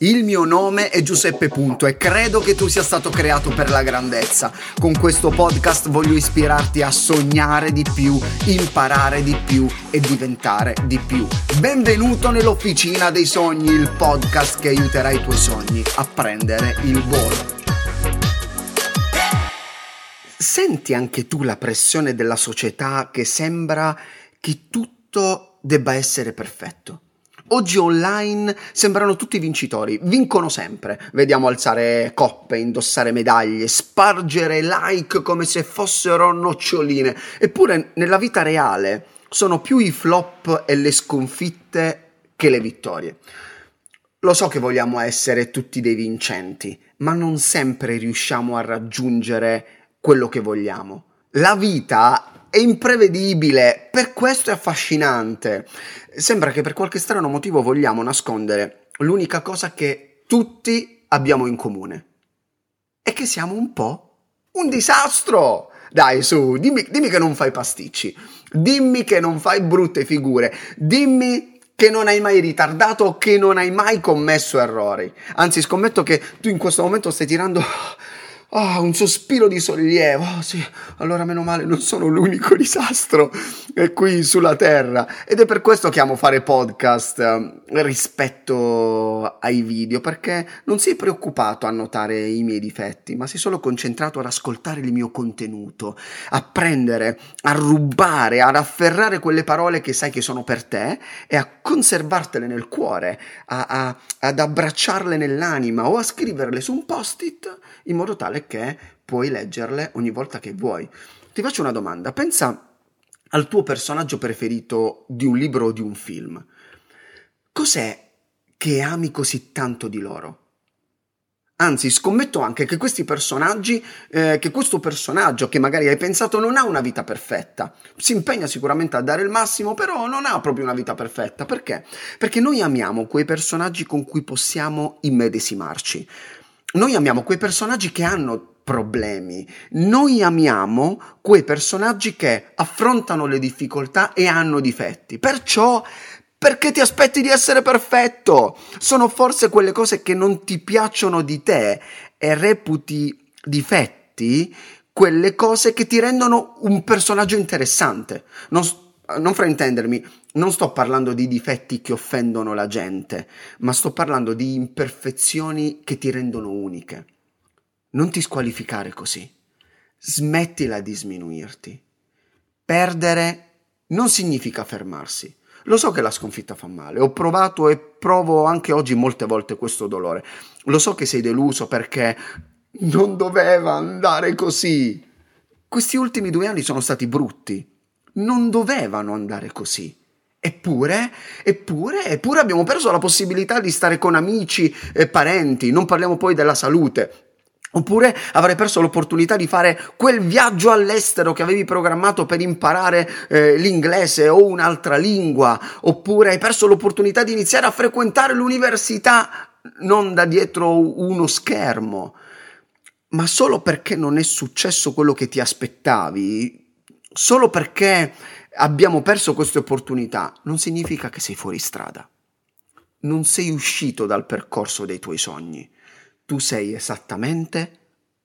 Il mio nome è Giuseppe Punto e credo che tu sia stato creato per la grandezza. Con questo podcast voglio ispirarti a sognare di più, imparare di più e diventare di più. Benvenuto nell'Officina dei Sogni, il podcast che aiuterà i tuoi sogni a prendere il volo. Senti anche tu la pressione della società che sembra che tutto debba essere perfetto? Oggi online sembrano tutti vincitori, vincono sempre. Vediamo alzare coppe, indossare medaglie, spargere like come se fossero noccioline. Eppure nella vita reale sono più i flop e le sconfitte che le vittorie. Lo so che vogliamo essere tutti dei vincenti, ma non sempre riusciamo a raggiungere quello che vogliamo. La vita è imprevedibile, per questo è affascinante. Sembra che per qualche strano motivo vogliamo nascondere l'unica cosa che tutti abbiamo in comune. E che siamo un po' un disastro. Dai, su, dimmi, dimmi che non fai pasticci. Dimmi che non fai brutte figure. Dimmi che non hai mai ritardato o che non hai mai commesso errori. Anzi, scommetto che tu in questo momento stai tirando Ah, oh, un sospiro di sollievo. Oh, sì, allora meno male non sono l'unico disastro qui sulla Terra. Ed è per questo che amo fare podcast eh, rispetto ai video, perché non sei preoccupato a notare i miei difetti, ma sei solo concentrato ad ascoltare il mio contenuto, a prendere, a rubare, ad afferrare quelle parole che sai che sono per te e a conservartele nel cuore, a, a, ad abbracciarle nell'anima o a scriverle su un post-it in modo tale che puoi leggerle ogni volta che vuoi. Ti faccio una domanda, pensa al tuo personaggio preferito di un libro o di un film. Cos'è che ami così tanto di loro? Anzi, scommetto anche che questi personaggi, eh, che questo personaggio che magari hai pensato non ha una vita perfetta. Si impegna sicuramente a dare il massimo, però non ha proprio una vita perfetta. Perché? Perché noi amiamo quei personaggi con cui possiamo immedesimarci. Noi amiamo quei personaggi che hanno problemi. Noi amiamo quei personaggi che affrontano le difficoltà e hanno difetti. Perciò perché ti aspetti di essere perfetto? Sono forse quelle cose che non ti piacciono di te e reputi difetti quelle cose che ti rendono un personaggio interessante. Non, non fraintendermi, non sto parlando di difetti che offendono la gente, ma sto parlando di imperfezioni che ti rendono uniche. Non ti squalificare così. Smettila di sminuirti. Perdere non significa fermarsi. Lo so che la sconfitta fa male, ho provato e provo anche oggi molte volte questo dolore. Lo so che sei deluso perché non doveva andare così. Questi ultimi due anni sono stati brutti, non dovevano andare così. Eppure, eppure, eppure abbiamo perso la possibilità di stare con amici e parenti, non parliamo poi della salute. Oppure avrai perso l'opportunità di fare quel viaggio all'estero che avevi programmato per imparare eh, l'inglese o un'altra lingua. Oppure hai perso l'opportunità di iniziare a frequentare l'università non da dietro uno schermo. Ma solo perché non è successo quello che ti aspettavi, solo perché abbiamo perso queste opportunità, non significa che sei fuori strada. Non sei uscito dal percorso dei tuoi sogni. Tu sei esattamente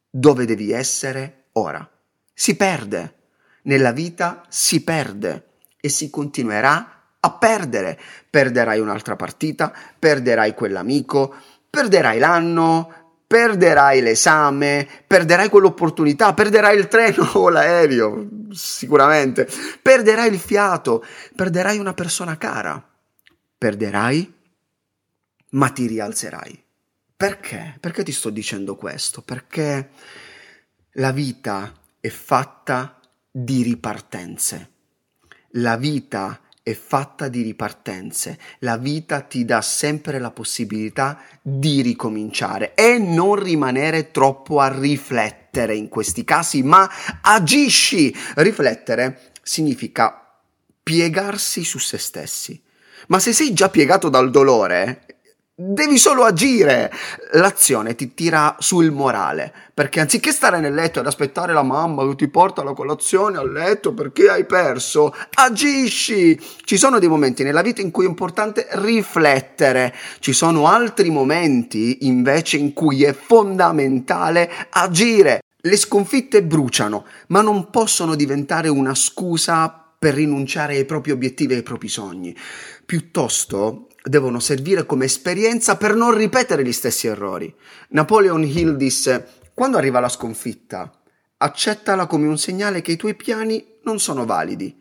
dove devi essere ora. Si perde. Nella vita si perde e si continuerà a perdere. Perderai un'altra partita, perderai quell'amico, perderai l'anno, perderai l'esame, perderai quell'opportunità, perderai il treno o l'aereo, sicuramente, perderai il fiato, perderai una persona cara, perderai, ma ti rialzerai. Perché? Perché ti sto dicendo questo? Perché la vita è fatta di ripartenze. La vita è fatta di ripartenze. La vita ti dà sempre la possibilità di ricominciare e non rimanere troppo a riflettere in questi casi, ma agisci. Riflettere significa piegarsi su se stessi. Ma se sei già piegato dal dolore, Devi solo agire. L'azione ti tira sul morale, perché anziché stare nel letto ed aspettare la mamma che ti porta la colazione al letto perché hai perso, agisci. Ci sono dei momenti nella vita in cui è importante riflettere, ci sono altri momenti invece in cui è fondamentale agire. Le sconfitte bruciano, ma non possono diventare una scusa per rinunciare ai propri obiettivi e ai propri sogni. Piuttosto devono servire come esperienza per non ripetere gli stessi errori. Napoleon Hill disse: Quando arriva la sconfitta, accettala come un segnale che i tuoi piani non sono validi.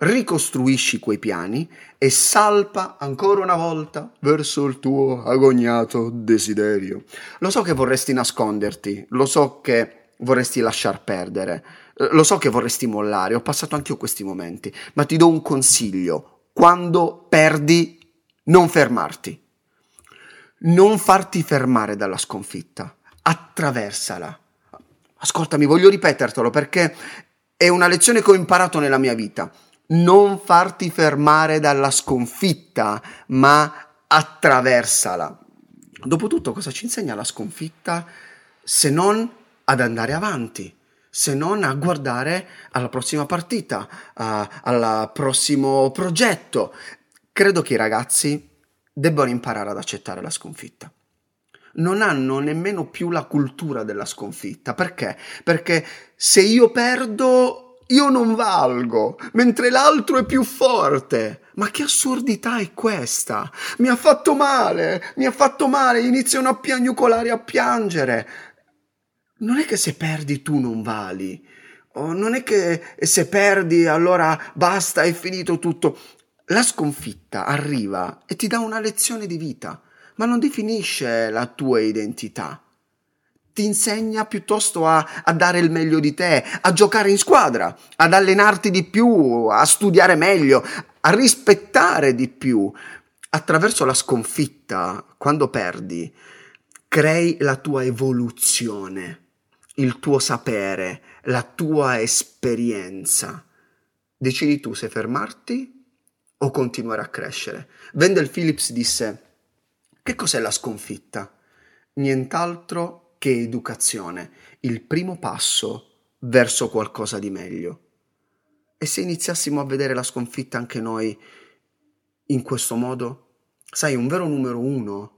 Ricostruisci quei piani e salpa ancora una volta verso il tuo agognato desiderio. Lo so che vorresti nasconderti, lo so che vorresti lasciar perdere, lo so che vorresti mollare, ho passato anche io questi momenti, ma ti do un consiglio. Quando perdi non fermarti, non farti fermare dalla sconfitta, attraversala. Ascoltami, voglio ripetertelo perché è una lezione che ho imparato nella mia vita. Non farti fermare dalla sconfitta, ma attraversala. Dopotutto, cosa ci insegna la sconfitta se non ad andare avanti? se non a guardare alla prossima partita, al prossimo progetto credo che i ragazzi debbano imparare ad accettare la sconfitta. Non hanno nemmeno più la cultura della sconfitta. Perché? Perché se io perdo, io non valgo, mentre l'altro è più forte. Ma che assurdità è questa? Mi ha fatto male, mi ha fatto male, iniziano a piagnucolare, a piangere. Non è che se perdi tu non vali. Oh, non è che se perdi allora basta, è finito tutto. La sconfitta arriva e ti dà una lezione di vita, ma non definisce la tua identità. Ti insegna piuttosto a, a, dare il meglio di te, a giocare in squadra, ad allenarti di più, a studiare meglio, a rispettare di più. Attraverso la sconfitta, quando perdi, crei la tua evoluzione, il tuo sapere, la tua esperienza. Decidi tu se fermarti o continuare a crescere. Wendell Phillips disse, che cos'è la sconfitta? Nient'altro che educazione, il primo passo verso qualcosa di meglio. E se iniziassimo a vedere la sconfitta anche noi in questo modo? Sai, un vero numero uno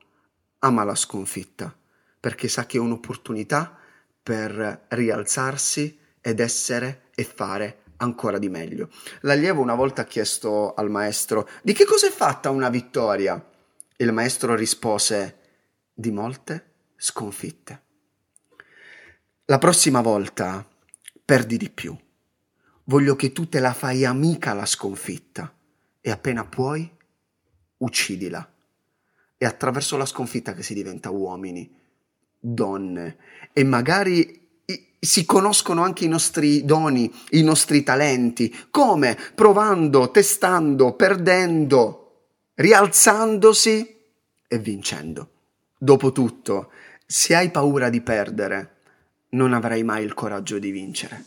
ama la sconfitta, perché sa che è un'opportunità per rialzarsi ed essere e fare ancora di meglio. L'allievo una volta ha chiesto al maestro di che cosa è fatta una vittoria? Il maestro rispose di molte sconfitte. La prossima volta perdi di più. Voglio che tu te la fai amica la sconfitta e appena puoi uccidila. È attraverso la sconfitta che si diventa uomini, donne e magari si conoscono anche i nostri doni, i nostri talenti. Come? Provando, testando, perdendo, rialzandosi e vincendo. Dopotutto, se hai paura di perdere, non avrai mai il coraggio di vincere.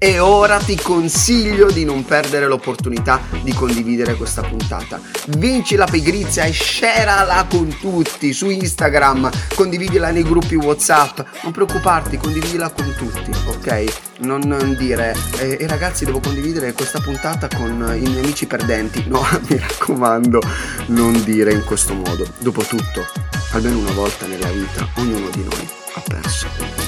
E ora ti consiglio di non perdere l'opportunità di condividere questa puntata. Vinci la pigrizia e sharala con tutti su Instagram, condividila nei gruppi WhatsApp. Non preoccuparti, condividila con tutti, ok? Non, dire, eh, eh, ragazzi, devo condividere questa puntata con i miei amici perdenti. No, mi raccomando, non dire in questo modo. Dopotutto, almeno una volta nella vita, ognuno di noi ha perso.